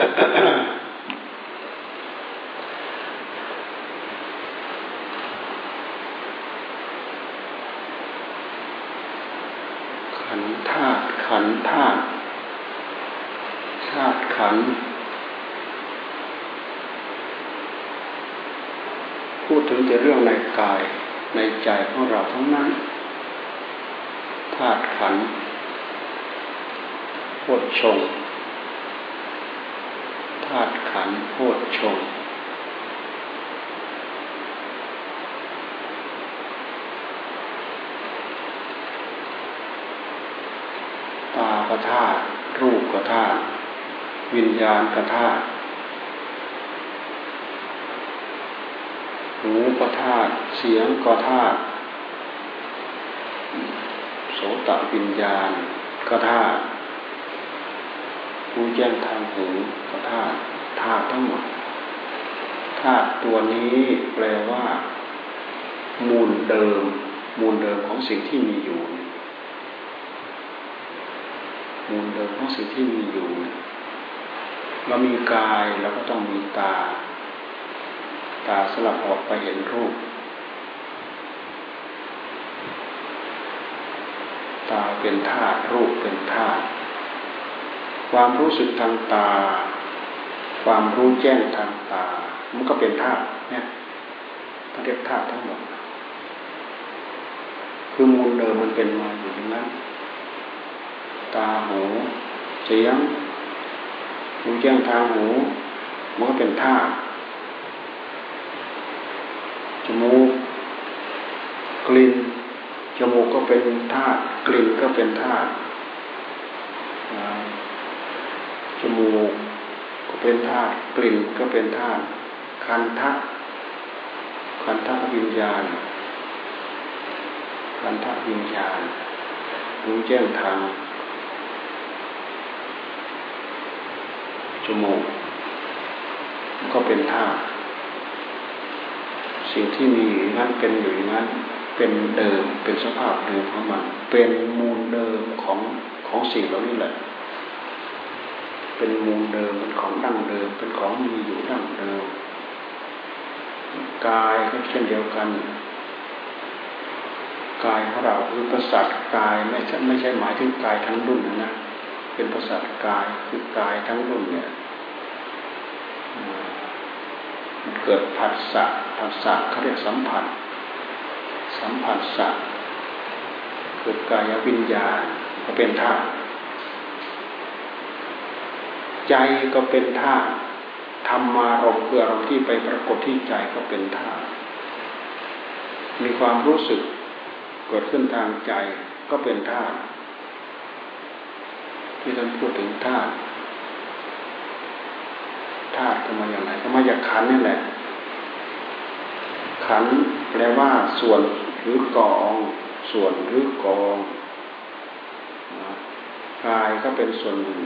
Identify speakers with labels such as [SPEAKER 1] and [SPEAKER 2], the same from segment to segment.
[SPEAKER 1] ขันธาตุขันธาตุธาตุขัน พูดถึงแต่เรื่องในกายในใจของเราทั้งนั้นธาตุขันโพชง ธาตุขันโพชฌงตากระธาตุรูปกระธาตุวิญญาณกระธาตุหูกระธาตุเสียงกระธาตุโสตวิญญาณกระธาตุ ผู้แจ้งทางหูกระธาตุธาตุทั้งหมดธาตุตัวนี้แปลว่า มูลเดิม มูลเดิมของสิ่งที่มีอยู่ มูลเดิมของสิ่งที่มีอยู่เรามีกายเราก็ต้องมีตา ตาสลับออกไปเห็นรูป ตาเป็นธาตุรูปเป็นธาตุ ความรู้สึกทางตา ความรู้แจ้งทางตา มันก็เป็นธาตุเนี่ยท่านเรียกธาตุทั้งหมด คือมูลเดิมมันเป็นมาอยู่อย่างนั้น ตาหูเสียงหูแจ้งทางหูมันก็เป็นธาตุจมูกกลิ่นจมูกก็เป็นธาตุกลิ่นก็เป็นธาตุจ มูกก็เป็นธาตุกลิ่นก็เป็นธาตุคันทะคันทะวิญญาณคันทะวิญญาณรู้แจ้งทางจมูกก็เป็นธาตุสิ่งที่มีนั้นเป็นอยู่นั้นเป็นเดิมเป็นสภาพเดิมของมัน เป็นมูลเดิมของของสิ่งเหล่านี้แหละ เป็นมูลเดิมเป็นของดั้งเดิม เป็นของมีอยู่ดั้งเดิมกายก็เช่นเดียวกันกายของเราคือประสาทกายไม่ใช่ไม่ใช่หมายถึงกายทั้งรุ่นนะเป็นประสาทกายคือกายทั้งรุ่นเนี่ยมันเกิดผัสสะผัสสะเขาเรียกสัมผัส สัมผัสสะเกิดกายวิญญาณก็เป็นธาตุ ใจก็เป็นธาตุธรรมารมคืออารมณ์ที่ไปปรากฏที่ใจก็เป็นธาตุมีความรู้สึกเกิดขึ้นทางใจก็เป็นธาตุที่ท่านพูดถึงธาตุธาตุก็มาอย่างไรก็มาจากขันนี่แหละ ขันแปลว่าส่วนหรือกอง ส่วนหรือกองกายก็เป็นส่วนหนึ่ง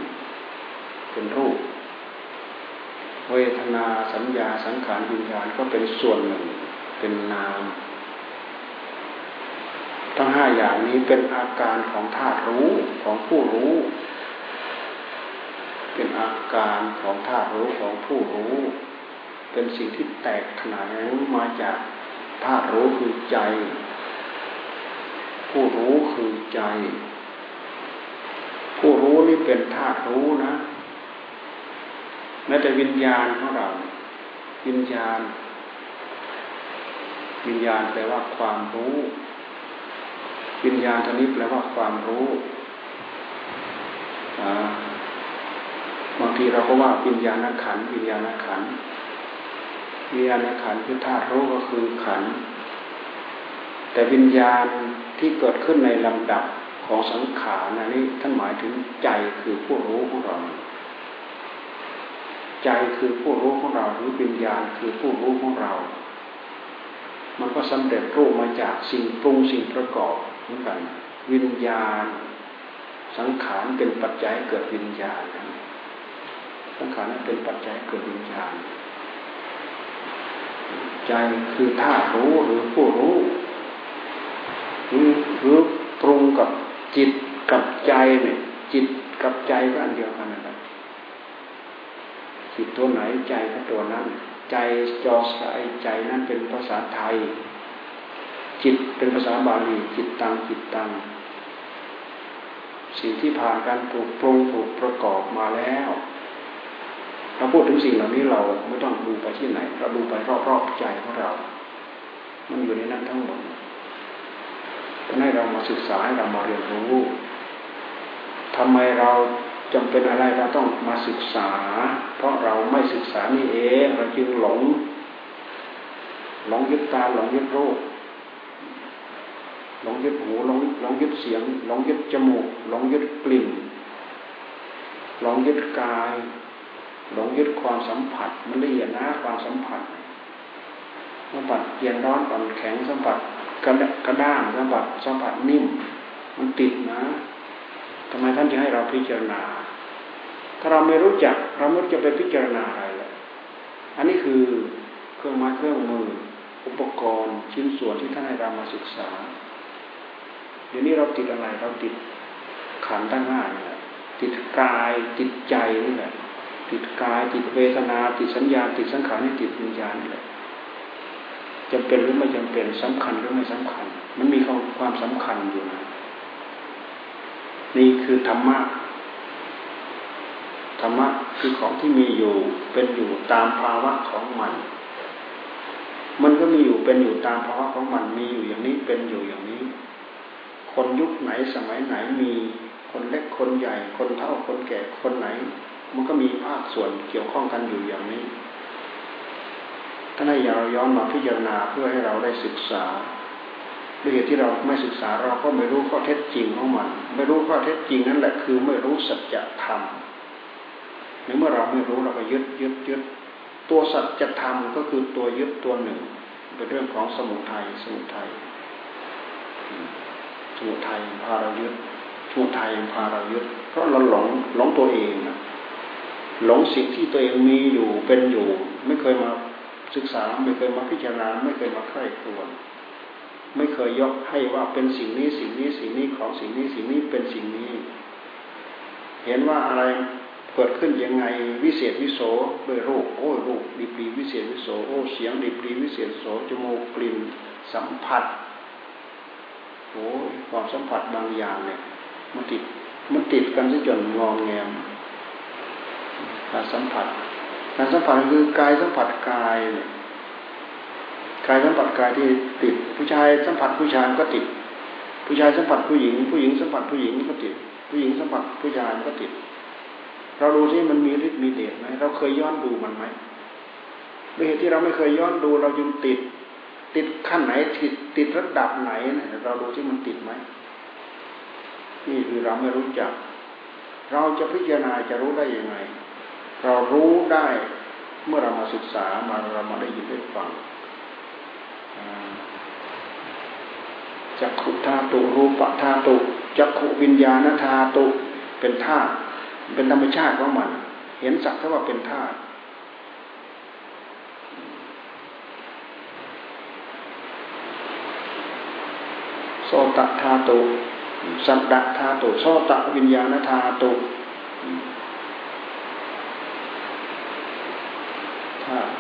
[SPEAKER 1] เป็นรูป เวทนาสัญญาสังขารวิญญาณก็เป็นส่วนหนึ่งเป็นนาม ทั้งห้าอย่างนี้เป็นอาการของธาตุรู้ของผู้รู้ เป็นอาการของธาตุรู้ของผู้รู้ เป็นสิ่งที่แตกขนานมาจากธาตุรู้คือใจ ผู้รู้คือใจ ผู้รู้นี่เป็นธาตุรู้นะ แม้แต่วิญญาณของเรา วิญญาณ วิญญาณแปลว่าความรู้ วิญญาณท่านี้แปลว่าความรู้บางทีเราก็ว่าวิญญาณขันวิญญาณขันวิญญาณขันคือธาตุรู้ก็คือขันแต่วิญญาณที่เกิดขึ้นในลำดับของสังขารนนี่ท่านหมายถึงใจคือผู้รู้ของเรา ใจคือผู้รู้ของเราหรือวิญญาณคือผู้รู้ของเรา มันก็สำเร็จรูปมาจากสิ่งปรุงสิ่งประกอบเหมือนกัน วิญญาณ สังขารเป็นปัจจัยเกิดวิญญาณ สังขารนั้นเป็นปัจจัยเกิดวิญญาณ ใจคือธาตุรู้หรือผู้รู้หรือหรือปรุงกับจิตกับใจเนี่ยจิตกับใจก็อันเดียวกันนะครับ จิตตัวไหนใจก็ตัวนั้น ใจจอสายใจนั้นเป็นภาษาไทย จิตเป็นภาษาบาลีจิตตังจิตตังสิ่งที่ผ่านการถูกปรุงถูกประกอบมาแล้วเราพูดถึงสิ่งเหล่านี้เราไม่ต้องดูไปที่ไหน เราดูไปรอบๆใจของเรา มันอยู่ในนั้นทั้งหมดทำให้เรามาศึกษาให้เรามาเรียนรู้ทำไมเรา จำเป็นอะไรเราต้องมาศึกษา เพราะเราไม่ศึกษานี่เองเราจึงหลง หลงยึดตาหลงยึดรูปหลงยึดหูหลงหลงยึดเสียง หลงยึดจมูก หลงยึดกลิ่น หลงยึดกาย หลงยึดความสัมผัสมันละเอียดนะความสัมผัสสัมผัสเย็นร้อนอ่อนแข็งสัมผัสกระกระด้างสัมผัสสัมผัสนิ่ม มันติดนะ ทำไมท่านจะให้เราพิจารณา ถ้าเราไม่รู้จักเราไม่จะไปพิจารณาอะไรเลยอันนี้คือเครื่องไม้เครื่องมือ อุปกรณ์ชิ้นส่วนที่ท่านให้เรามาศึกษา เดี๋ยวนี้เราติดอะไรเราติดขันตั้งห้าเนี่ยติดกายติดใจนี่แหละติดกายติดเวทนา ติดสัญญา ติดสังขารนี่ติดวิญญาณนี่แหละจำเป็นหรือไม่จำเป็นสำคัญหรือไม่สำคัญ มันมีความสำคัญอยู่นะ นี่คือธรรมะ ธรรมะคือของที่มีอยู่เป็นอยู่ตามภาวะของมัน มันก็มีอยู่เป็นอยู่ตามภาวะของมัน มีอยู่อย่างนี้เป็นอยู่อย่างนี้ คนยุคไหนสมัยไหนมีคนเล็กคนใหญ่ คนเฒ่าคนแก่คนไหน มันก็มีภาคส่วนเกี่ยวข้องกันอยู่อย่างนี้ถ้านอย่าเราย้อนมาพิจารณาเพื่อให้เราได้ศึกษา ด้วยเหตุที่เราไม่ศึกษาเราก็ไม่รู้ข้อเท็จจริงของมัน ไม่รู้ข้อเท็จจริงนั่นแหละคือไม่รู้สัจธรรมในเมื่อเราไม่รู้เราก็ยึดยึดยึดตัวสัจธรรมก็คือตัวยึดตัวหนึ่ง เป็นเรื่องของสมุทัยสมุทัยสมุทัยพาเรายึดสมุทัยพาเรายึด เพราะเราหลงหลงตัวเองนะหลงสิ่งที่ตัวเองมีอยู่เป็นอยู่ ไม่เคยมาศึกษาไม่เคยมาพิจารณาไม่เคยมาใคร่ครวญ ไม่เคยยกให้ว่าเป็นสิ่งนี้สิ่งนี้สิ่งนี้ของสิ่งนี้สิ่งนี้เป็นสิ่งนี้ เห็นว่าอะไรเกิดขึ้นยังไงวิเศษวิโสด้วยรูปโอ้รูปดีปรีวิเศษวิโสโอ้เสียงดีปรีวิเศษโสจมูกกลิ่นสัมผัสโอ้ความสัมผัสบางอย่างเนี่ยมันติดมันติดกันซะจนงองแงมการสัมผัสการสัมผัสคือกายสัมผัสกายเนี่ย กายสัมผัสกายที่ติด ผู้ชายสัมผัสผู้ชายก็ติด ผู้ชายสัมผัสผู้หญิง ผู้หญิงสัมผัสผู้หญิงก็ติด ผู้หญิงสัมผัสผู้ชายก็ติด เราดูที่มันมีฤทธิ์มีเดชไหมเราเคยย้อนดูมันไหมด้วยเหตุที่เราไม่เคยย้อนดูเราจึงติด ติดขั้นไหนติดติดระดับไหนเราดูที่มันติดไหมนี่คือเราไม่รู้จัก เราจะพิจารณาจะรู้ได้ยังไง เรารู้ได้เมื่อเรามาศึกษามาเรามาได้ยินได้ฟัง จักขุธาตุรูปธาตุจักขุวิญญาณธาตุเป็นธาตุเป็นธรรมชาติของมัน เห็นสักเท่าว่าเป็นธาตุโสตธาตุสัตตธาตุโสตวิญญาณธาตุธาตุ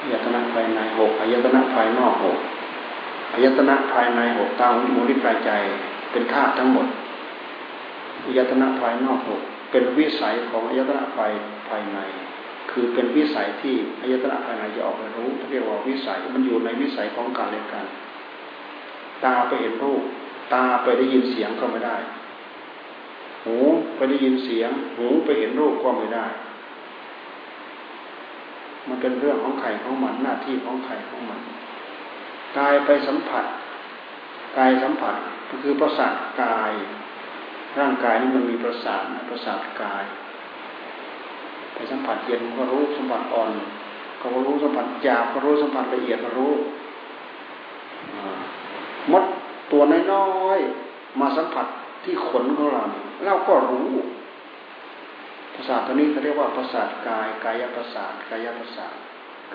[SPEAKER 1] อายตนะ ภายในหกอายตนะภายนอกหกอายตนะภายในหกตามมูลิกายใจ เป็นธาตุทั้งหมดอายตนะภายนอกหกเป็นวิสัยของอายตนะภายภายใน คือเป็นวิสัยที่อายตนะภายในจะออกไปรู้เรียกว่าวิสัยมันอยู่ในวิสัยของการเรียนกันตาไปเห็นรูปตาไปได้ยินเสียงก็ไม่ได้ หูไปได้ยินเสียง หูไปเห็นรูปก็ไม่ได้ มันเป็นเรื่องของใครของมันหน้าที่ของใครของมันกายไปสัมผัสกายสัมผัสก็คือประสาทกาย ร่างกายนี่มันมีประสาทประสาทกาย ไปสัมผัสเย็นก็รู้สัมผัสอ่อน ก็รู้สัมผัสหยาบก็รู้สัมผัสละเอียดก็รู้มดตัวน้อยๆมาสัมผัสที่ขนของเราเราก็รู้ ประสาทตัวนี้เขาเรียกว่าประสาทกายกายประสาทกายประสาท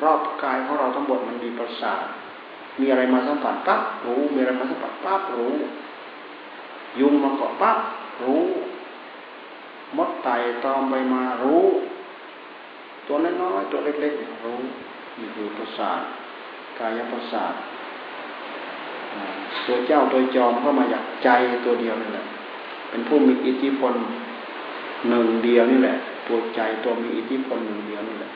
[SPEAKER 1] รอบกายของเราทั้งหมดมันมีประสาทมีอะไรมาสัมผัสปั๊บรู้มีอะไรมาสัมผัสปั๊บรู้ ยุงมาเกาะปั๊บรู้มดไต่ตอมไปมารู้ ตัวน้อยๆตัวเล็กๆรู้นี่คือประสาทกายประสาทตัวเจ้าตัวจอมก็มาจากใจตัวเดียวนี่แหละเป็นผู้มีอิทธิพล หนึ่งเดียวนี่แหละ ตัวใจตัวมีอิทธิพลหนึ่งเดียวนี่แหละ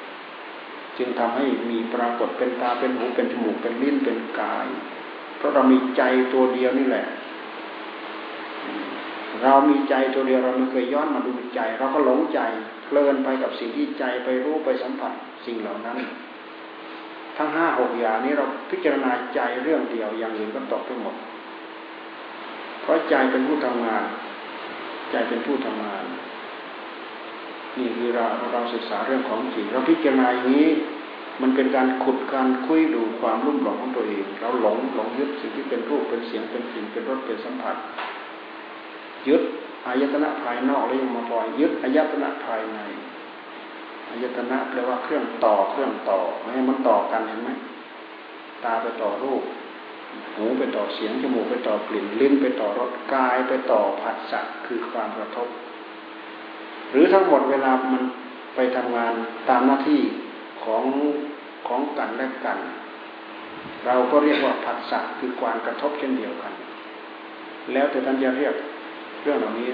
[SPEAKER 1] จึงทำให้มีปรากฏเป็นตาเป็นหูเป็นจมูกเป็นลิ้นเป็นกาย เพราะเรามีใจตัวเดียวนี่แหละ เรามีใจตัวเดียวเราไม่เคยย้อนมาดูใจ เราก็หลงใจเพลินไปกับสิ่งที่ใจไปรู้ไปสัมผัสสิ่งเหล่านั้น ทั้งห้าหกอย่างนี้เราพิจารณาใจเรื่องเดียวอย่างอื่นก็ตกไปหมด เพราะใจเป็นผู้ทำงาน ใจเป็นผู้ทำงาน นี่คือเราเราศึกษาเรื่องของจิตเราพิจารณาอย่างนี้ มันเป็นการขุดการคุยดูความรุ่มหลงของตัวเอง เราหลงหลงยึดสิ่งที่เป็นรูปเป็นเสียงเป็นกลิ่นเป็นรสเป็นสัมผัส ยึดอายตนะภายนอกแล้วยังมาปล่อยยึดอายตนะภายในอายตนะแปลว่าเครื่องต่อเครื่องต่อไม่ให้มันต่อกันเห็นไหมตาไปต่อรูป หูไปต่อเสียงจมูกไปต่อกลิ่นลิ้นไปต่อรสกายไปต่อผัสสะคือความกระทบ หรือทั้งหมดเวลามันไปทำงานตามหน้าที่ของของกันและกัน เราก็เรียกว่าผัสสะคือความกระทบเช่นเดียวกัน แล้วแต่ท่านจะเรียกเรื่องเหล่านี้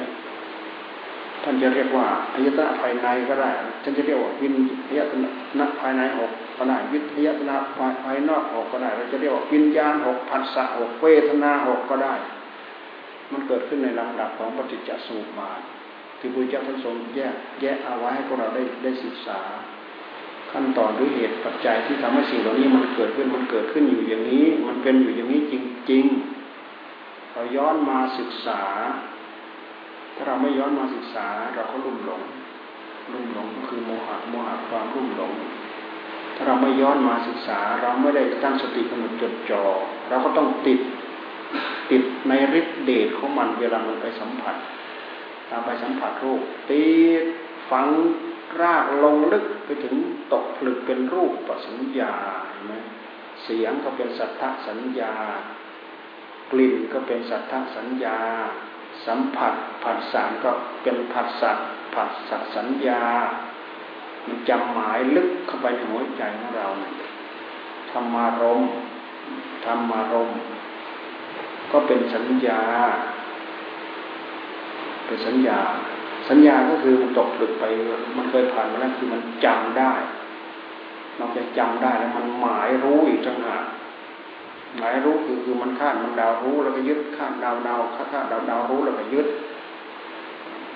[SPEAKER 1] ท่านจะเรียกว่าอายตนะภายในก็ได้ท่านจะเรียกว่าวินอายตนะภายในหกก็ได้วิทยตนะภายนอกหกก็ได้ เราจะเรียกว่าวิญญาณหกผัสสะหกเวทนาหกก็ได้ มันเกิดขึ้นในลำดับของปฏิจจสมุปบาท ที่พระเจ้าท่านทรงแยกแยกเอาไว้ให้พวกเราได้ได้ศึกษา ขั้นตอนหรือเหตุปัจจัยที่ทำให้สิ่งเหล่านี้มันเกิดขึ้นมันเกิดขึ้นอยู่อย่างนี้ มันเป็นอยู่อย่างนี้จริงๆเราย้อนมาศึกษา ถ้าเราไม่ย้อนมาศึกษาเราก็ลุ่มหลง ลุ่มหลงก็คือโมหะโมหะความลุ่มหลง ถ้าเราไม่ย้อนมาศึกษา เราไม่ได้ตั้งสติกำหนดจดจ่อเราก็ต้องติดติดในฤทธิเดชของมันเวลามันไปสัมผัส ตามไปสัมผัสรูปตีฝังรากลงลึกไปถึงตกผลึกเป็นรูปปสัญญาเห็นไหมเสียงก็เป็นสัทธสัญญากลิ่นก็เป็นสัทธสัญญา สัมผัสผัสสารก็เป็นผัสสะผัสสะสัญญา มันจำหมายลึกเข้าไปในหัวใจของเราธรรมารมธรรมารมก็เป็นสัญญา เป็นสัญญา สัญญาก็คือมันตกหลุดไป มันเคยผ่านมาแล้วคือมันจำได้นอกจากจำได้แล้วมันหมายรู้อีกจังหากหมายรู้คือคือมันคาดมันดาวรู้แล้วก็ยึดคาดดาวดาวคาดคาดดาวดาวรู้แล้วก็ยึด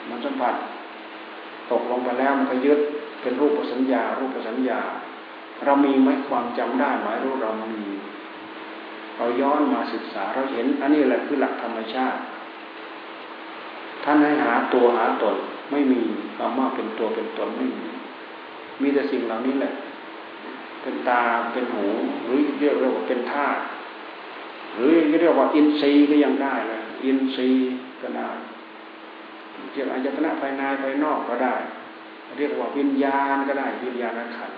[SPEAKER 1] มันสัมผัสตกลงไปแล้วมันก็ยึดเป็นรูปสัญญา รูปสัญญา เรามีไหมความจำได้หมายรู้เรามี เราย้อนมาศึกษาเราเห็น อันนี้แหละคือหลักธรรมชาติ ท่านให้หาตัวหาตนไม่มีคำว่าเป็นตัวเป็นตนไม่มี มีแต่สิ่งเหล่านี้แหละ เป็นตาเป็นหูหรือเรียกว่าเป็นธาตุหรือเรียกว่าอินทรีย์ก็ยังได้เลยอินทรีย์ก็ได้เรียกอายตนะภายในภายนอกก็ได้ เรียกว่าวิญญาณก็ได้ วิญญาณขัน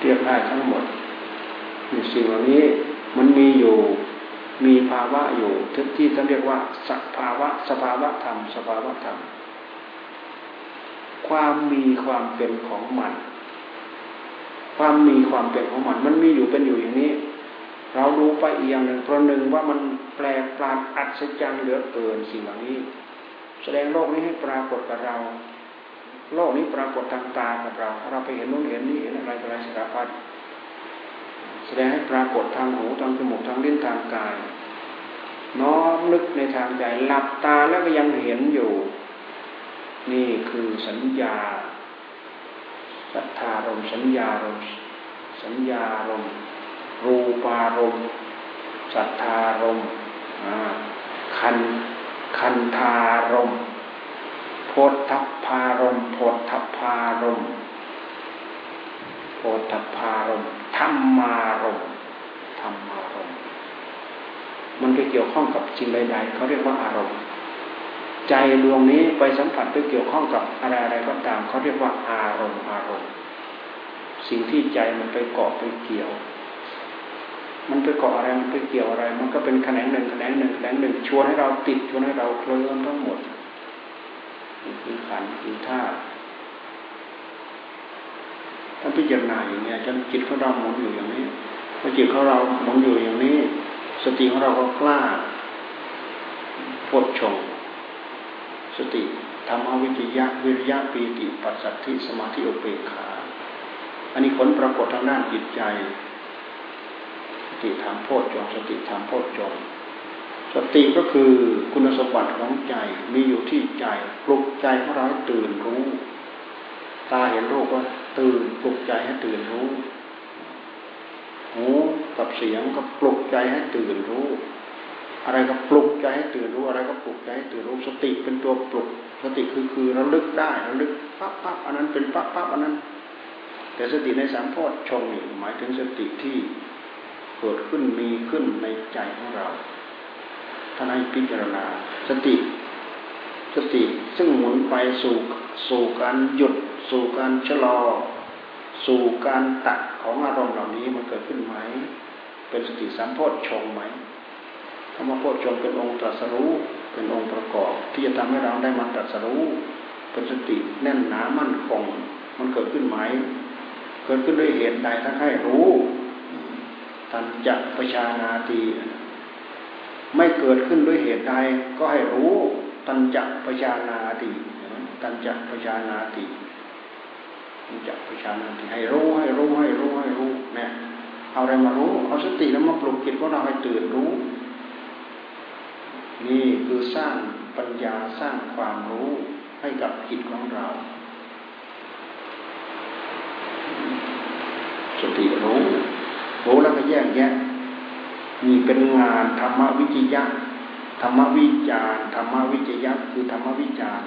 [SPEAKER 1] เรียกได้ทั้งหมดสิ่งเหล่านี้มันมีอยู่ มีภาวะอยู่ที่ท่านเรียกว่าสภาวะสภาวะธรรม สภาวะธรรม ความมีความเป็นของมัน ความมีความเป็นของมัน มันมีอยู่เป็นอยู่อย่างนี้ เราดูไปอีกอย่างหนึ่งประหนึ่งว่ามันแปลกปราดอัศจรรย์เหลือเกินสิ่งเหล่านี้ แสดงโลกนี้ให้ปรากฏกับเรา โลกนี้ปรากฏทางตากับเรา เราไปเห็นนู่นเห็นนี่เห็นอะไรอะไรสารพัด สดงให้ปรากฏทางหูทางจมูกทางลิ้นทางกาย น้อมนึกในทางใจหลับตาแล้วก็ยังเห็นอยู่ นี่คือสัญญาสัทธารมสัญญารมสัญญารมรูปารมสัทธารมคันคันธารมโพธพารมโพธพารมโพธพารม รรมารมธรรมารมมันไปเกี่ยวข้องกับสิ่งใดๆเขาเรียกว่าอารมณ์ ใจดวงนี้ไปสัมผัสไปเกี่ยวข้องกับอะไรอะไรก็ตามเขาเรียกว่าอารมณ์อารมณ์ สิ่งที่ใจมันไปเกาะไปเกี่ยว มันไปเกาะอะไรมันไปเกี่ยวอะไร มันก็เป็นแขนงหนึ่งแขนงหนึ่งแขนงหนึ่งชวนให้เราติดชวนให้เราเคลิ้มทั้งหมดคือขันคือท่า ถ้าพิจารณาอย่างนี้จนจิตของเราหมุนอยู่อย่างนี้พอจิตของเราหมุนอยู่อย่างนี้ สติของเราก็กล้าพดชงสติธรรมวิจยะวิริยะปีติปัสสัทธิสมาธิอุเบกขา อันนี้ผลปรากฏทางด้านจิตใจสติธรรมโพชฌงสติธรรมโพชฌงสติก็คือคุณสมบัติของใจมีอยู่ที่ใจปลุกใจของเราให้ตื่นรู้ ตาเห็นรูปก็ตื่นปลุกใจให้ตื่นรู้ หูกับเสียงก็ปลุกใจให้ตื่นรู้ อะไรก็ปลุกใจให้ตื่นรู้ อะไรก็ปลุกใจให้ตื่นรู้ สติเป็นตัวปลุก สติคือคือระลึกได้ระลึกปั๊บปั๊บอันนั้นเป็นปั๊บปั๊บอันนั้น แต่สติในสามพอดชงนี่หมายถึงสติที่เกิดขึ้นมีขึ้นในใจของเราท่านให้พิจารณา สติ สติซึ่งหมุนไปสู่สู่การหยุด สู่การชะลอ สู่การตัดของอารมณ์เหล่านี้มันเกิดขึ้นไหม เป็นสติสามโพชงไหมธรรมโพชงเป็นองค์ตรัสรู้เป็นองค์ประกอบ ที่จะทำให้เราได้มาตรัสรู้ เป็นสติแน่นหนามั่นคง มันเกิดขึ้นไหม เกิดขึ้นด้วยเหตุใดท่านให้รู้ตันจะประชานาตีไม่เกิดขึ้นด้วยเหตุใดก็ให้รู้ ตันจะประชานาตีตันจะประชานาตี ตันจะประชานาตีให้รู้ให้รู้ให้รู้ให้รู้เนี่ยเอาอะไรมารู้เอาสติแล้วมาปลุกจิตของเราให้ตื่นรู้ นี่คือสร้างปัญญาสร้างความรู้ให้กับจิตของเรา สติรู้รู้แล้วก็แยกแยะมีเป็นงานธรรมวิจยะธรรมวิจารธรรมวิจยะคือธรรมวิจาร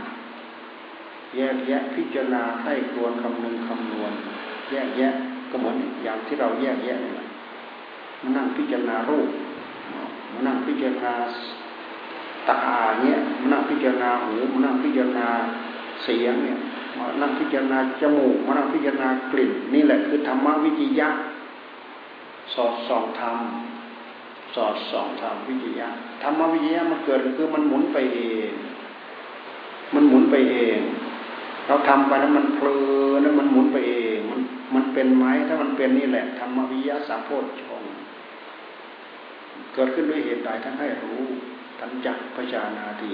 [SPEAKER 1] แยกแยะพิจารณาให้ครวนคำนึงคำนวณ แยกแยะก็เหมือนอย่างที่เราแยกแยะนี่แหละมานั่งพิจารณารูปมานั่งพิจารณาตาเนี้ยมานั่งพิจารณาหูมานั่งพิจารณาเสียงเนี่ยมานั่งพิจารณาจมูกมานั่งพิจารณากลิ่น นี่แหละคือธรรมวิจิยะสอดส่องธรรมสอดส่องธรรมวิจิยะธรรมวิจิยะมันเกิดคือมันหมุนไปเอง มันหมุนไปเอง เราทำไปแล้วมันเพลินแล้วมันหมุนไปเอง มันมันเป็นไหมถ้ามันเป็นนี่แหละธรรมวิยะสามโพชฌงเกิดขึ้นด้วยเหตุใดท่านให้รู้ท่านจักพจานาที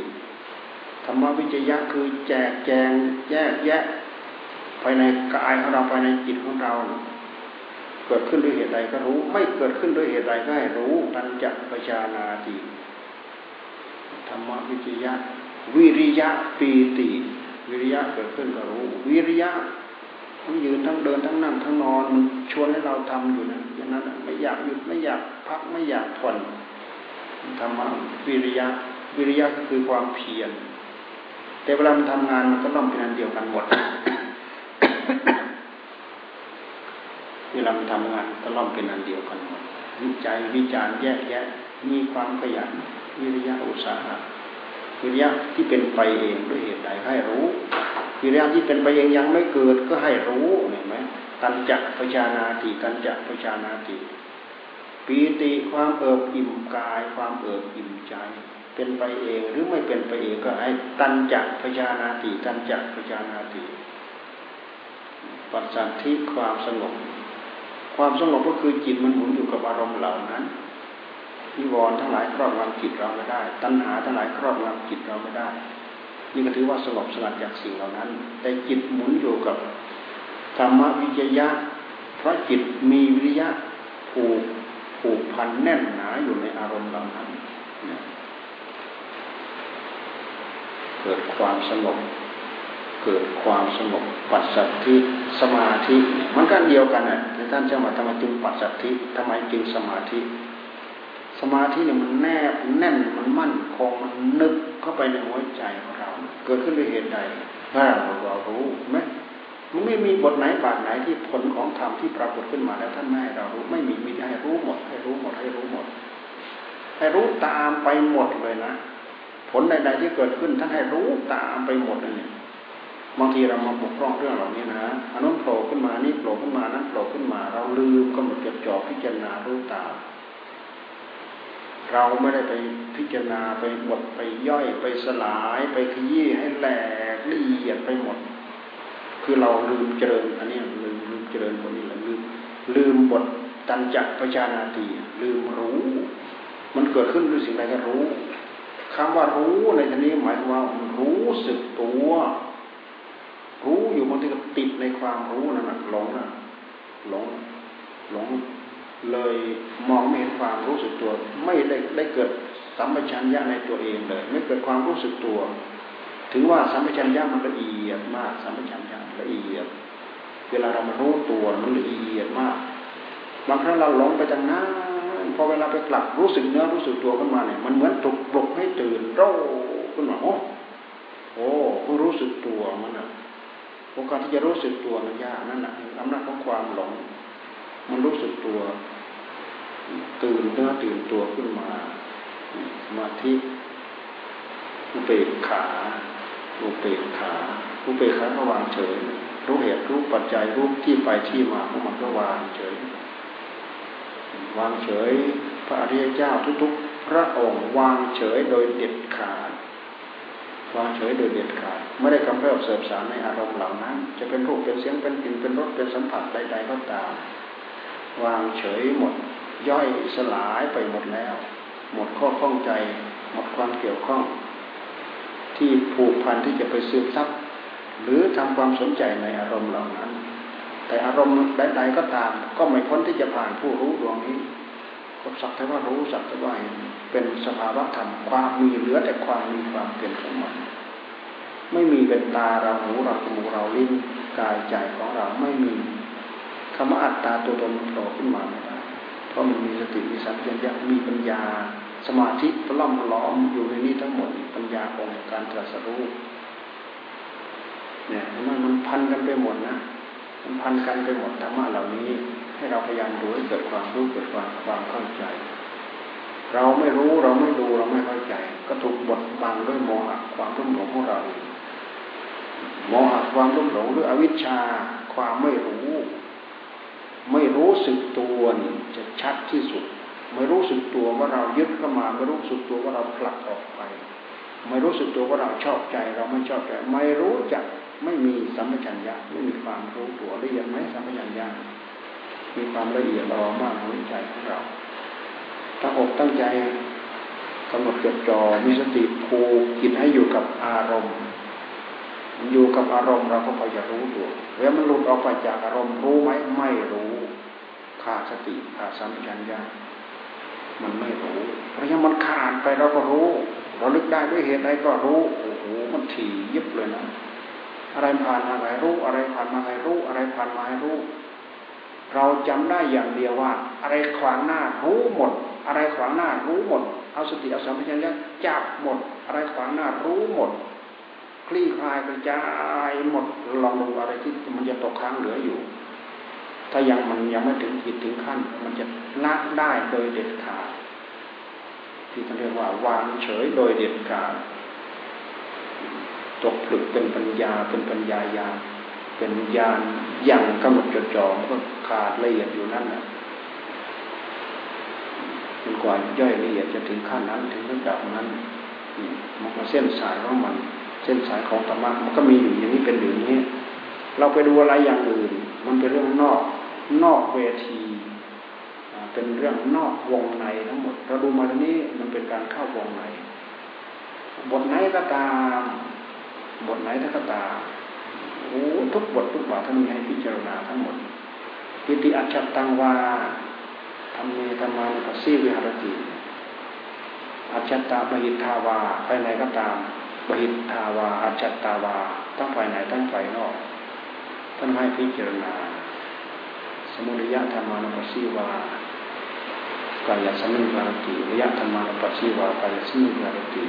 [SPEAKER 1] ธรรมวิจยะคือแจกแจงแยกแยะภายในกายของเราภายในจิตของเรา เกิดขึ้นด้วยเหตุใดก็รู้ ไม่เกิดขึ้นด้วยเหตุใดก็ให้รู้ตันจักประชานาติธรรมวิจยะวิริยะปีติ วิริยะเกิดขึ้นก็รู้ วิริยะทั้งยืนทั้งเดินทั้งนั่งทั้งนอนมันชวนให้เราทำอยู่นะอย่างนั้นไม่อยากหยุดไม่อยากพักไม่อยากผ่อนธรรมวิริยะวิริยะก็คือความเพียรแต่เวลามันทำงานมันก็ต้องเป็นอันเดียวกันหมดเวลาทำงานก็ล่อมเป็นอันเดียวกันหมดวิจัยวิจารณ์แยกแยะมีความขยันวิริยะอุตสาหะ วิริยะที่เป็นไปเองด้วยเหตุใดให้รู้วิริยะที่เป็นไปเองยังไม่เกิดก็ให้รู้เห็นไหมตันจักปชานาติตันจักปชานาติปีติความเอิบอิ่มกาย ความเอิบอิ่มใจ เป็นไปเองหรือไม่เป็นไปเองก็ให้ตันจักปชานาติตันจักปชานาติปัจจัยที่ความสงบความสงบก็คือจิตมันหมุนอยู่กับอารมณ์เหล่านั้น นิวรณ์ทั้งหลายครอบงำจิตเราไม่ได้ ตัณหาทั้งหลายครอบงำจิตเราไม่ได้ นี่ก็ถือว่าสงบสงัดจากสิ่งเหล่านั้น แต่จิตหมุนอยู่กับธรรมวิจยะ เพราะจิตมีวิริยะผูกผูกพันแน่นหนาอยู่ในอารมณ์เหล่านั้นเกิดความสงบเกิดความสงบปัสสัทธิสมาธิมันก็เดียวกันน่ะในท่านเจ้ามาทำไมจึงปัสสัทธิทำไมจึงสมาธิ สมาธิเนี่ยมันแนบแน่นมันมั่นคงมันนึกเข้าไปในหัวใจของเรา เกิดขึ้นด้วยเหตุใดถ้าเราเรารู้ไหมมันไม่มีบทไหนบาทไหนที่ผลของธรรมที่ปรากฏขึ้นมาแล้วท่านไม่ให้เรารู้ไม่มีมีให้รู้หมด ให้รู้หมดให้รู้หมด ให้รู้ตามไปหมดเลยนะผลใดๆที่เกิดขึ้นท่านให้รู้ตามไปหมดเลยบางทีเรามาปกครองเรื่องเหล่านี้นะอันนั้นโผล่ขึ้นมานี่โผล่ขึ้นมานั้นโผล่ขึ้นมา เราลืมกำหนดจดจ่อพิจารณารู้ตาม เราไม่ได้ไปพิจารณาไปบดไปย่อยไปสลายไปขยี้ให้แหลกละเอียดไปหมด คือเราลืมเจริญอันนี้ลืมลืมเจริญตรงนี้แหละลืมลืมบทตันจักประชานาตีลืมรู้ มันเกิดขึ้นด้วยสิ่งใดก็รู้คำว่ารู้ในที่นี้หมายว่ารู้สึกตัว รู้อยู่บางทีก็ติดในความรู้นั่นแหละหลงนะหลงหลง เลยมองไม่เห็นความรู้สึกตัว ไม่ได้ได้เกิดสัมปชัญญะในตัวเองเลย ไม่เกิดความรู้สึกตัว ถึงว่าสัมปชัญญะมันละเอียดมากสัมปชัญญะละเอียด เวลาเรามารู้ตัวมันละเอียดมาก บางครั้งเราหลงไปจังนั้นพอเวลาไปกลับรู้สึกเนื้อรู้สึกตัวขึ้นมาเนี่ยมันเหมือนถูกปลุกให้ตื่นโรขึ้นมาโอ้โอ้เพิ่งรู้สึกตัวมันอะโอกาสที่จะรู้สึกตัวมันยากนั่นแหละอำนาจของความหลง มันรู้สึกตัว ตื่นเนื้อตื่นตัวขึ้นมาสมาธิอุเบกขาอุเบกขาอุเบกขาก็วางเฉย รู้เหตุรู้ปัจจัยรู้ที่ไปที่มาของมันก็วางเฉยวางเฉย พระอริยเจ้าทุกๆ พระองค์วางเฉยโดยเด็ดขาดวางเฉยโดยเด็ดขาดไม่ได้กำเริบเสบสารในอารมณ์เหล่านั้น จะเป็นรูปเป็นเสียงเป็นกลิ่นเป็นรสเป็นสัมผัสใดๆก็ตาม วางเฉยหมด ย่อยสลายไปหมดแล้ว หมดข้อข้องใจ หมดความเกี่ยวข้อง ที่ผูกพันที่จะไปซึมซับหรือทำความสนใจในอารมณ์เหล่านั้น แต่อารมณ์ใดๆก็ตาม ก็ไม่พ้นที่จะผ่านผู้รู้ดวงนี้ก็สักแต่ว่ารู้สักแต่ว่าเป็นสภาวะธรรมความมีเหลือแต่ความมีความเป็นของมันไม่มีเป็นตาเราหูเราจมูกเราลิ้นกายใจของเราไม่มี คำว่าอัตตาตัวตนโผล่ขึ้นมาไม่ได้เพราะมันมีสติมีสัมผัสญะมีปัญญา สมาธิพล่อมล้อมอยู่ในนี้ทั้งหมดปัญญาองค์การตรัสรู้เนี่ยมันมันพันกันไปหมดนะมันพันกันไปหมดธรรมะเหล่านี้ ให้เราพยายามดูให้เกิดความรู้เกิดความความเข้าใจ เราไม่รู้เราไม่ดูเราไม่เข้าใจ ก็ถูกบดบังด้วยโมหะความรุ่มหลงของเราโมหะความรุ่มหลงหรืออวิชชาความไม่รู้ ไม่รู้สึกตัวนี่จะชัดที่สุด ไม่รู้สึกตัวว่าเรายึดเข้ามา ไม่รู้สึกตัวว่าเราผลักออกไป ไม่รู้สึกตัวว่าเราชอบใจ เราไม่ชอบใจ ไม่รู้จักไม่มีสัมปชัญญะไม่มีความรู้ตัวละเอียดไหมสัมปชัญญะมีความละเอียดรอมากในใจของเราตั้งอกตั้งใจกำหนดจดจ่อมีสติภูกิจให้อยู่กับอารมณ์ อยู่กับอารมณ์เราก็พอจะรู้ตัวเวลามันหลุดออกไปจากอารมณ์รู้ไหมไม่รู้ ขาดสติขาดสัมผัสัญญามันไม่รู้เพราะฉะนั้นมันขาดไปเราก็รู้ เราลึกได้ด้วยเหตุใดก็รู้โอ้โหมันถี่ยิบเลยนะ อะไรผ่านมาไงรู้ อะไรผ่านมาไงรู้ อะไรผ่านมาให้รู้ เราจำได้อย่างเดียวว่า อะไรขวางหน้ารู้หมด อะไรขวางหน้ารู้หมด เอาสติเอาสัมผัสัญญาจับหมด อะไรขวางหน้ารู้หมดคลี่คลายกระจายหมดลองดูอะไรที่มันจะตกค้างเหลืออยู่ ถ้ายังมันยังไม่ถึงขีดถึงขั้น มันจะละได้โดยเด็ดขาด ที่เขาเรียกว่าวางเฉยโดยเด็ดขาดตกผลึกเป็นปัญญาเป็นปัญญายาเป็นญาณอย่างกำหนดจดจ่อก็ขาดละเอียดอยู่นั่นแหละจนกว่าย่อยละเอียดจะถึงขั้นนั้นถึงระดับนั้นมันก็เส้นสายของมัน เส้นสายของธรรมะมันก็มีอยู่อย่างนี้เป็นอยู่นี้ เราไปดูอะไรอย่างอื่น มันเป็นเรื่องนอก นอกเวที เป็นเรื่องนอกวงในทั้งหมดเราดูมาตรงนี้มันเป็นการเข้าวงใน บทไหนก็ตาม บทไหนก็ตามโอ้ทุกบททุกบทท่านมีให้พิจารณาทั้งหมดปิติอัจฉตังวาธรรมเมธรรมานุปัสสีวิหารติอัจฉตาบหิทาวาไปไหนก็ตามบหิทาวาอาจัตตาวาตั้งฝ่ายไหนตั้งฝ่ายนอกท่านให้พิจารณา มุทัยธรรมานุปัสสีวากายสมิงารติวิยธรรมานุปัสสีวากายสมิงารติ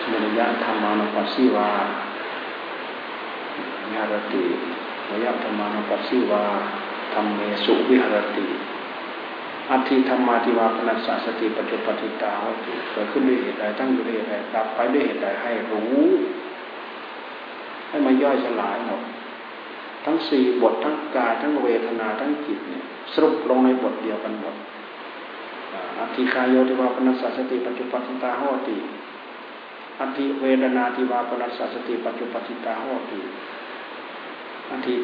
[SPEAKER 1] สมุทัยธรรมานุปัสสีวายารติวิยธรรมานุปัสสีวาธรรมเมสุวิหารติอัติธรรมาติวาปนัสสะสติปัจจุปฏิตาหติเกิดขึ้นด้วยเหตุใดตั้งอยู่ด้วยเหตุใดดับไปด้วยเหตุใดให้รู้ ให้มันย่อยสลายหมด ทั้งสี่บททั้งกายทั้งเวทนาทั้งจิตเนี่ยสรุปลงในบทเดียวกันหมดอธิคายโยติวาปนัสสติปัจจุปัติตาโหติอธิเวดนาติวาปนัสสติปัจจุปัติตาโหติอธิ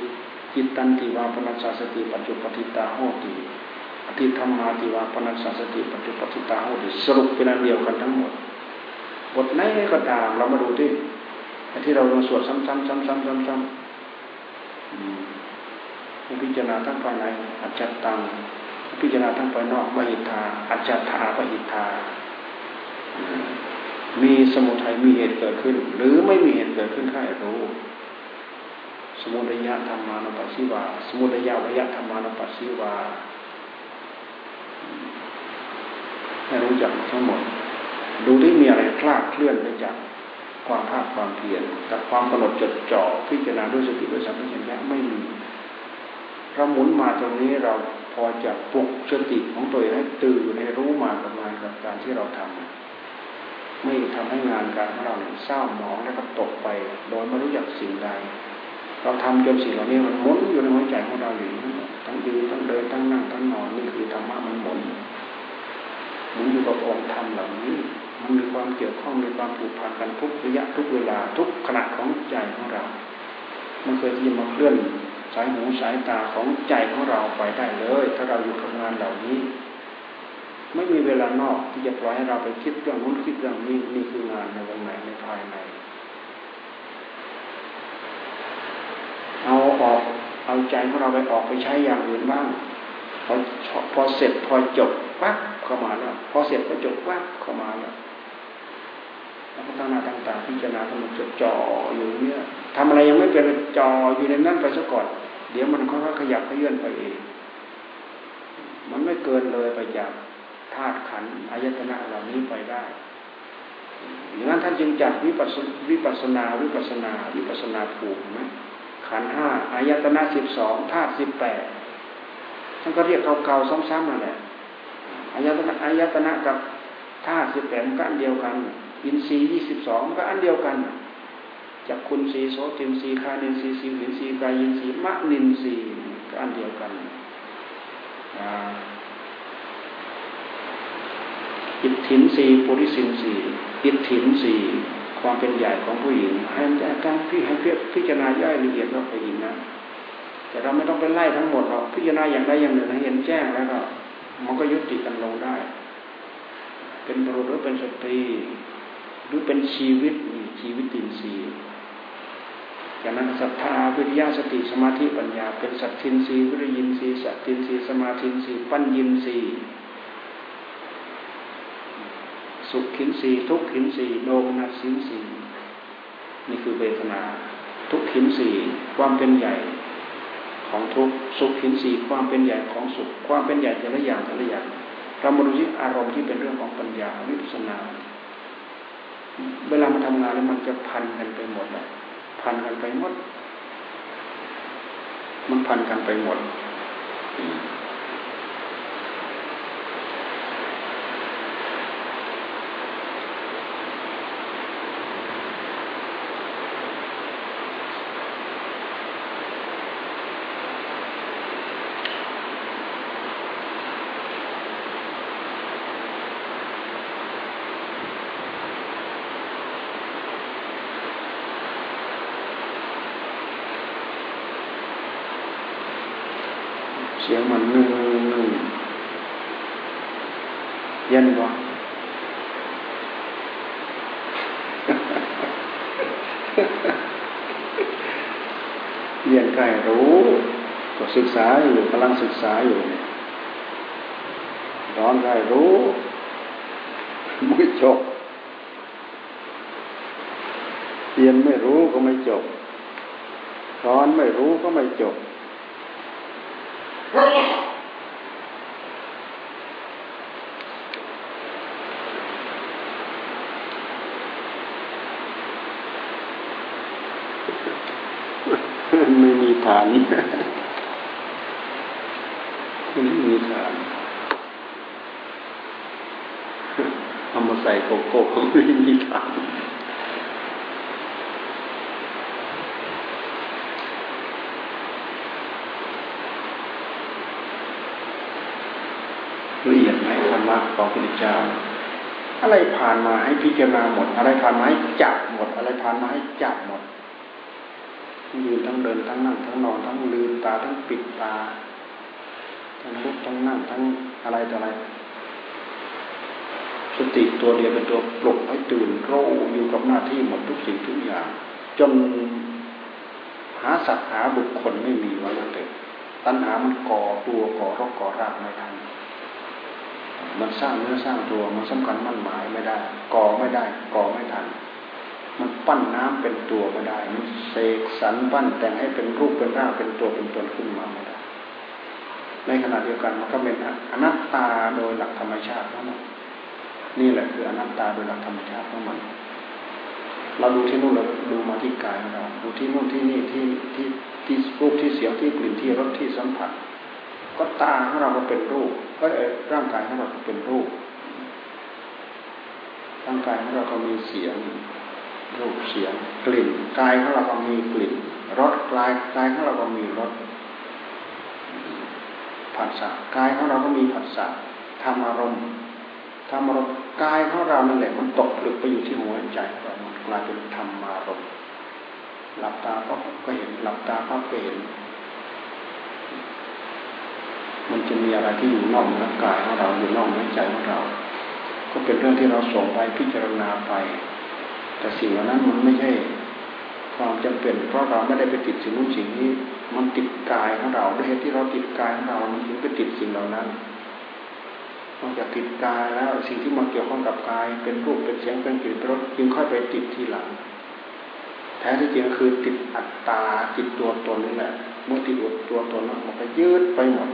[SPEAKER 1] จิตตันติวาปนัสสติปัจจุปัติตาโหติอธิธรรมาติวาปนัสสติปัจจุปัติตาโหติสรุปเป็นอันเดียวกันทั้งหมดบทไหนก็ตามเรามาดูที่ที่เราลงสวดซ้ำๆซ้ำๆซ้ำๆ พิจารณาทั้งภายในอัจจตังพิจารณาทั้งภายนอกวหิทาอัจจตาวหิทามีสมุทัยมีเหตุเกิดขึ้น หรือไม่มีเหตุเกิดขึ้นใครรู้ สมุทัยธรรมานุปัสสิวา สมุทัยวิยธรรมานุปัสสิวาให้รู้จักทั้งหมด ดูที่มีอะไรคลาดเคลื่อนไปจาก ความภาคความเพียรกับความกำหนดจดจ่อพิจารณาด้วยสติด้วยสัมผัสญะไม่มีเราหมุนมาตรงนี้เราพอจะปลุกสติของตัวเองให้ตื่นให้รู้มากับงานกับการที่เราทำไม่ทำให้งานการของเราเนี่ยเศร้าหมองแล้วก็ตกไป โดยไม่รู้จักสิ่งใด เราทำจนสิ่งเหล่านี้มันหมุนอยู่ในหัวใจของเราอยู่ทั้งยืนทั้งเดินทั้งนั่งทั้งนอนนี่คือธรรมะมันหมุน มุนอยู่กับองค์ธรรมเหล่านี้มันมีความเกี่ยวข้องมีความผูกพันกันทุกระยะทุกเวลาทุกขณะของใจของเรา มันเคยที่มาเคลื่อนสายหูสายตาของใจของเราไปได้เลย ถ้าเราอยู่กับงานเหล่านี้ ไม่มีเวลานอกที่จะปล่อยให้เราไปคิดเรื่องนู้นคิดเรื่องนี้นี่คืองานในวงไหนในภายในเอาออกเอาใจของเราไปออกไปใช้อย่างอื่นบ้าง พอพอเสร็จพอจบปั๊บเข้ามาแล้ว พอเสร็จพอจบปั๊บเข้ามาแล้วแล้วก็ตั้งหน้าตั้งตาพิจารณากำหนจดจ่ออยู่เนี่ยทำอะไรยังไม่เป็นจ่ออยู่ในนั้นไปซะก่อน เดี๋ยวมันค่อยๆขยับขยื่นไปเอง มันไม่เกินเลยไปจากธาตุขันอายตนะเหล่านี้ไปได้อย่างนั้นท่านจึงจัดวิปัสวิปัสนาวิปัสนาวิปัสนาภูมิไหมขันธ์ห้าอายตนะสิบสองธาตุสิบแปด ท่านก็เรียกเก่าๆซ้ำๆนั่นแหละอายตนะอายตนะกับธาตุสิบแปดก็อันเดียวกัน อินทรีย์ยี่สิบสองก็อันเดียวกันจักขุนทรีย์โสตินทรีย์ฆานินทรีย์ชิวหินทรีย์กายินทรีย์มนินทรีย์ก็อันเดียวกันอิตถินทรีย์ปุริสินทรีย์อิตถินทรีย์ความเป็นใหญ่ของผู้หญิงให้การพี่ให้พิจารณาย่อยละเอียดว่าผู้หญิงนะ แต่เราไม่ต้องไปไล่ทั้งหมดหรอกพิจารณาอย่างใดอย่างหนึ่งให้เห็นแจ้งแล้วก็มันก็ยุติกันลงได้ เป็นบุรุษหรือเป็นสตรี หรือเป็นชีวิตชีวิตินทรีย์จากนั้นศรัทธาวิริยะสติสมาธิปัญญา เป็นสัทธินทรีย์วิริยินทรีย์สตินทรีย์สมาธินทรีย์ปัญญินทรีย์สุขขินรีทุกขินรีโนมนัสสินรีนี่คือเวทนา ทุกขินรีความเป็นใหญ่ ของทุกสุขขินสีความเป็นใหญ่ของสุข ความเป็นใหญ่แต่ละอย่างแต่ละอย่างเรามาดูที่อารมณ์ที่เป็นเรื่องของปัญญาวิปัสนา เวลามาทำงานแล้วมันจะพันกันไปหมดเลยพันกันไปหมด มันพันกันไปหมดเสียงมันนึ่งนึ่งเย็นบ่เรียนใกล้รู้ก็ศึกษาอยู่กำลังศึกษาอยู่ร้อนได้รู้ไม่จบเรียนไม่รู้ก็ไม่จบร้อนไม่รู้ก็ไม่จบไม่มีฐานไม่มีฐานเอามาใส่ โกโก้ไม่มีฐานละเอียดไหมธรรมะะของพระพุทธเจ้า อะไรผ่านมาให้พิจารณาหมด อะไรผ่านมาให้จับหมด อะไรผ่านมาให้จับหมดยืนทั้งเดินทั้งนั่งทั้งนอนทั้งลืมตาทั้งปิดตาทั้งลุกทั้งนั่งทั้งอะไรต่ออะไร สติตัวเดียวเป็นตัวปลุกให้ตื่นรู้อยู่กับหน้าที่หมดทุกสิ่งทุกอย่าง จนหาสัตว์หาบุคคลไม่มีวันนั้นเถอะตัณหามันก่อตัวก่อรกก่อรากไม่ทันมันสร้างเนื้อสร้างตัวมันสำคัญมั่นหมายไม่ได้ ก่อไม่ได้ ก่อไม่ทัน มันปั้นน้ำเป็นตัวไม่ได้ มันเสกสรรปั้นแต่งให้เป็นรูปเป็นร่างเป็นตัวเป็นตนขึ้นมาไม่ได้ ในขณะเดียวกันมันก็เป็นอนัตตาโดยหลักธรรมชาติทั้งหมด นี่แหละคืออนัตตาโดยหลักธรรมชาติของมันเราดูที่นู่นเราดูมาที่กายของเรา ดูที่นู่นที่นี่ที่ที่ที่รูปที่เสียงที่กลิ่นที่รสที่สัมผัส ก็ตาของเราก็เป็นรูป ก็ร่างกายของเราก็เป็นรูป ร่างกายของเราก็มีเสียง รูปเสียง กลิ่นกายของเราก็มีกลิ่นรสกายกายของเราก็มีรสผัสสะกายของเราก็มีผัสสะธรรมอารมณ์ ธรรมอารมณ์กายของเรานั่นแหละมันตกผลึกไปอยู่ที่หัวใจของเรากลายเป็นธรรมารมหลับตาก็ก็เห็นหลับตาก็เห็น มันจะมีอะไรที่อยู่นอกร่างกายของเราอยู่นอกหัวใจของเรา ก็เป็นเรื่องที่เราส่งไปพิจารณาไป แต่สิ่งเหล่านั้นมันไม่ใช่ความจำเป็น เพราะเราไม่ได้ไปติดสิ่งนู้นสิ่งนี้ มันติดกายของเราด้วยเหตุที่เราติดกายของเรามันถึงไปติดสิ่งเหล่านั้น นอกจากติดกายแล้วสิ่งที่มาเกี่ยวข้องกับกาย เป็นรูปเป็นเสียงเป็นกลิ่นเป็นรสจึงค่อยไปติดทีหลัง แท้ที่จริงคือติดอัตตาติดตัวตนนี่แหละเมื่อติดตัวตนนั้นมันก็ยืดไปหมด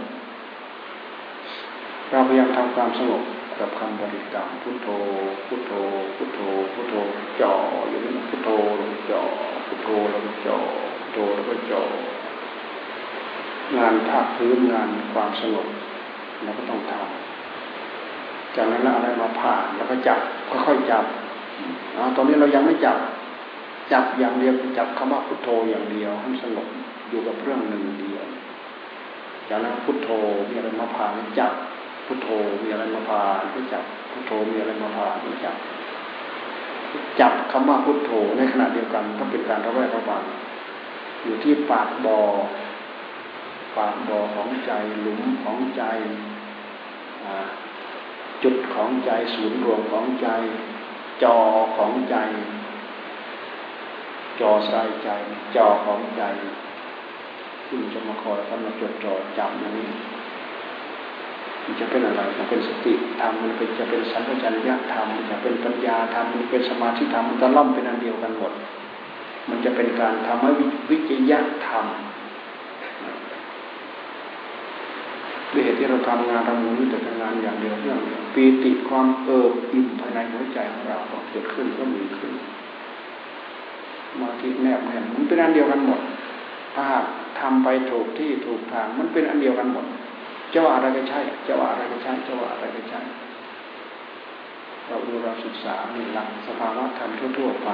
[SPEAKER 1] เราพยายามทำความสงบกับคำบริกรรมพุทโธพุทโธพุทโธพุทโธจ่ออยู่นี่พุทโธแล้วก็จ่อพุทโธแล้วก็จ่อพุทโธแล้วก็จ่องานภาคพื้นงานความสงบเราก็ต้องทำ จากนั้นแล้วอะไรมาผ่านแล้วก็จับค่อยๆจับตอนนี้เรายังไม่จับ จับอย่างเดียวจับคำว่าพุทโธอย่างเดียวให้สงบอยู่กับเรื่องหนึ่งเดียวจากนั้นพุทโธมีอะไรมาผ่านจับพุทโธมีอะไรมาผ่านก็จับพุทโธมีอะไรมาผ่านก็จับจับคำว่าพุทโธในขณะเดียวกันก็เป็นการระแวดระวังอยู่ที่ปากบอ่อปากบ่อของใจหลุมของใจ จุดของใจศูนย์รวมของใจ จอของใจ จอสายใจ จอของใจที่มันจะมาคอยทำมาจดจ่อจับอย่างนี้มันจะเป็นอะไรมันเป็นสติธรรมมันเป็นจะเป็นสัมปชัญญะธรรมมันจะเป็นปัญญาธรรมมันเป็นสมาธิธรรมมันจะล่อมเป็นอันเดียวกันหมด มันจะเป็นการทำให้วิจยะธรรม ด้วยเหตุที่เราทำงานทำมือแต่ทำงานอย่างเดียวเรื่องปีติความเอิบอิ่มภายในหัวใจของเราเกิดขึ้นก็มีขึ้นมาที่แนบแน่นมันเป็นอันเดียวกันหมด ถ้าทำไปถูกที่ถูกทางมันเป็นอันเดียวกันหมดจะว่าอะไรก็ใช่จะว่าอะไรก็ใช่จะว่าอะไรก็ใช่เราดูเราศึกษาในหลักสภาวะธรรมทั่วๆไป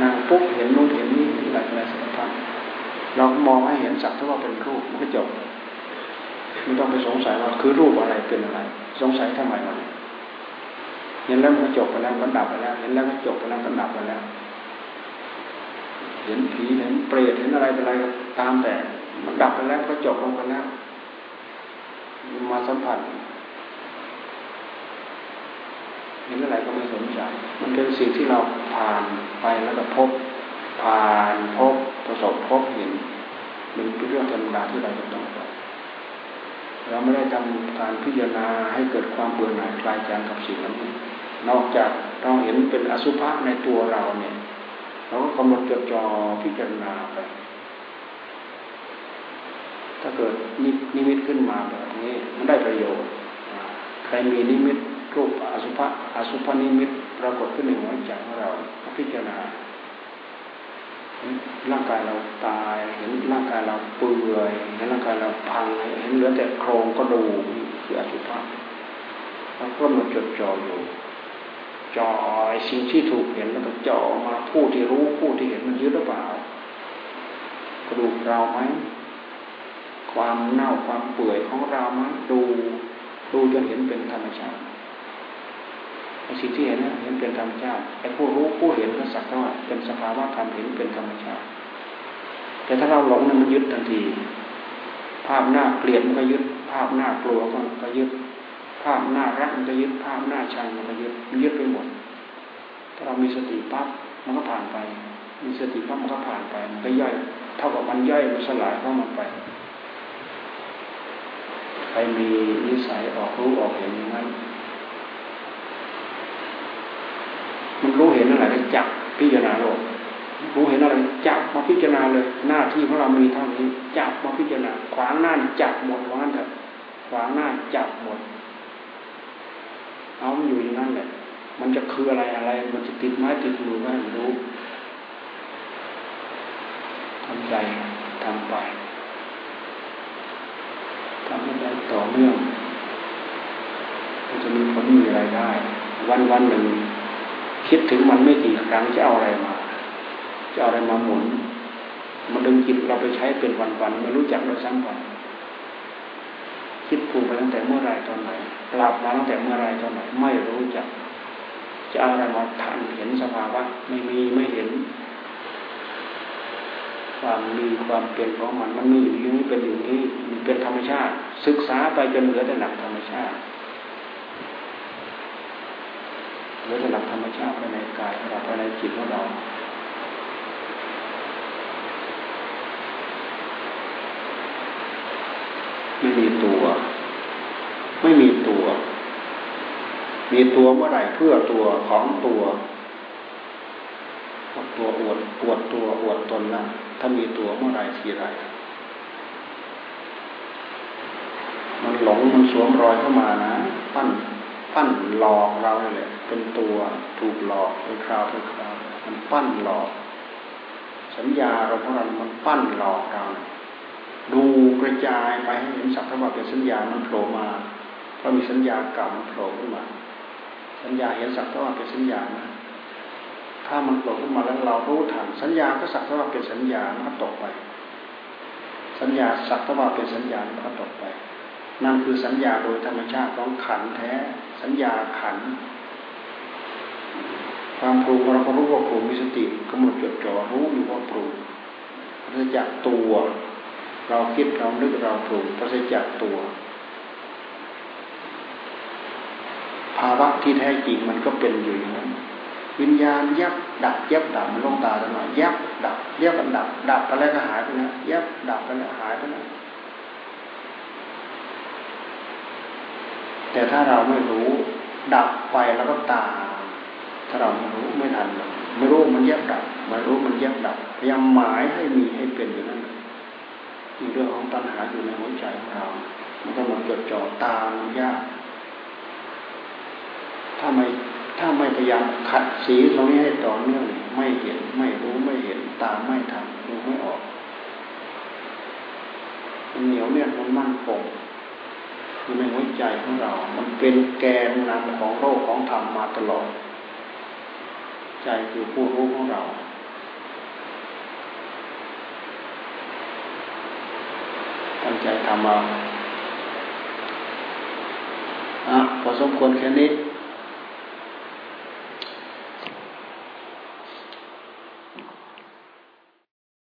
[SPEAKER 1] นางปุ๊บเห็นโน้นเห็นนี่เห็นอะไรอะสัมพันธ์ เรามองให้เห็นสักเท่าว่าเป็นรูปมันก็จบไม่ต้องไปสงสัยว่าคือรูปอะไรเป็นอะไร สงสัยทำไมมันเห็นแล้วมันจบไปแล้วมันดับไปแล้ว เห็นแล้วมันจบไปแล้วมันดับไปแล้ว เห็นผีเห็นเปรตเห็นอะไรเป็นอะไรตามแต่ มันดับไปแล้วก็จบลงไปแล้วมาสัมผัสเห็นอะไรก็ไม่สนใจ มันเป็นสิ่งที่เราผ่านไปแล้วก็พบ ผ่านพบ ประสบพบเห็นมันเป็นเรื่องธรรมดาที่เราจะต้องไปเราไม่ได้ทำการพิจารณาให้เกิดความเบื่อหน่ายคลายจางกับสิ่งนั้นนอกจากเราเห็นเป็นอสุภะในตัวเราเนี่ยเราก็กำหนดจดจ่อพิจารณาไป ถ้าเกิดนิมิตขึ้นมาแบบนี้มันได้ประโยชน์ ใครมีนิมิตรูปอสุภะอสุภนิมิตปรากฏขึ้นในหัวใจของเราพิจารณา ร่างกายเราตายเห็นร่างกายเราเปื่อยเห็นร่างกายเราพังเห็นเหลือแต่โครงกระดูกคืออสุภะเราก็มาจดจ่ออยู่จ่อไอสิ่งที่ถูกเห็นแล้วก็จ่อมาผู้ที่รู้ผู้ที่เห็นมันยึดหรือเปล่ากระดูกเราไหมความเน่าความเปื่อยของเราไหมดูดูจนเห็นเป็นธรรมชาติ สิ่งที่เห็นเห็นเป็นธรรมชาติไอ้ผู้รู้ผู้เห็นก็สักเท่าเป็นสภาวะธรรมเห็นเป็นธรรมชาติ แต่ถ้าเราหลงนั้นมันยึดทันที ภาพหน้าเกลียดมันก็ยึด ภาพหน้ากลัวมันก็ยึด ภาพหน้ารักมันก็ยึด ภาพหน้าชังมันก็ยึดมันยึดไปหมด ถ้าเรามีสติปั๊บมันก็ผ่านไป มีสติปั๊บมันก็ผ่านไป มันก็ย่อย เท่ากับมันย่อยมันสลายเข้ามันไปใครมีนิสัยออกรู้ออกเห็นอย่างนั้น มัน รู้เห็นอะไรก็จับพิจารณาโลกรู้เห็นอะไรจับมาพิจารณาเลย หน้าที่ของเรามีเท่านี้จับมาพิจารณาขวางหน้าจับหมดว่างั้นเถอะขวางหน้าจับหมด เอามันอยู่อย่างนั้นแหละมันจะคืออะไรอะไร มันจะติดไม้ติดมือไม่รู้ทำใจทำไปทำให้ได้ต่อเนื่องมันจะมีผลมีอะไรได้ วันวันหนึ่ง คิดถึงมันไม่กี่ครั้งจะเอาอะไรมา จะเอาอะไรมาหมุน มันดึงจิตเราไปใช้เป็นวันๆไม่รู้จักเราซ้ำไปคิดปรุงไปตั้งแต่เมื่อไรตอนไหนหลับมาตั้งแต่เมื่อไรตอนไหนไม่รู้จัก จะเอาอะไรมาทันเห็นสภาวะไม่มีไม่เห็น ความมีความเป็นของมันมันมีอยู่อย่างนี้เป็นอย่างนี้มันเป็นธรรมชาติ ศึกษาไปจนเหลือแต่หลักธรรมชาติเหลือแต่หลักธรรมชาติภายในกายเราภายในจิตของเราไม่มีตัว ไม่มีตัว มีตัวเมื่อไหร่เพื่อตัวของตัวตัวอวดอวดตัวอวดตนนะถ้ามีตัวเมื่อไรทีไร มันหลงมันสวมรอยเข้ามานะ ปั้น ปั้นหลอกเราเลยเป็นตัวถูกหลอกเป็นคราวเป็นคราวมันปั้นหลอก สัญญาเราของเรามันปั้นหลอกเราดูกระจายไปให้เห็นสักว่าเป็นสัญญามันโผล่มาเพราะมีสัญญาเก่ามันโผล่ขึ้นมา สัญญาเห็นสักว่าเป็นสัญญานะถ้ามันโผล่ขึ้นมาแล้วเรารู้ทันสัญญาก็สักว่าเป็นสัญญามันก็ตกไป สัญญาสักว่าเป็นสัญญามันก็ตกไป นั่นคือสัญญาโดยธรรมชาติของขันแท้ สัญญาขัน ความปรุงเราก็รู้ว่าปรุงมีสติกำหนดจดจ่อรู้อยู่ว่าปรุงเรื่อจากตัว เราคิดเรานึกเราปรุงปราศจากตัว ภาวะที่แท้จริงมันก็เป็นอยู่อย่างนั้นวิญญาณยับดับยับดับมันลงตาตลอดยับดับยับดับดับไปแล้วก็หายไปนะยับดับไปแล้วหายไปนะ แต่ถ้าเราไม่รู้ดับไปแล้วก็ตาถ้าเราไม่รู้ไม่ทันไม่รู้มันยับดับไม่รู้มันยับดับพยายามหมายให้มีให้เป็นอย่างนั้นมีเรื่องของตัณหาอยู่ในหัวใจของเรา มันก็มาจดจ่อตามยาก ถ้าไม่ถ้าไม่พยายามขัดสีตรงนี้ให้ต่อเนื่องไม่เห็นไม่รู้ไม่เห็นตามไม่ทันดูไม่ออกมันเหนียวเนี่ยมันมั่นคง อยู่ในหัวใจของเรา มันเป็นแกนนำของโลกของธรรมมาตลอด ใจคือผู้รู้ของเรา ตั้งใจทำเอาอะพอสมควรแค่นี้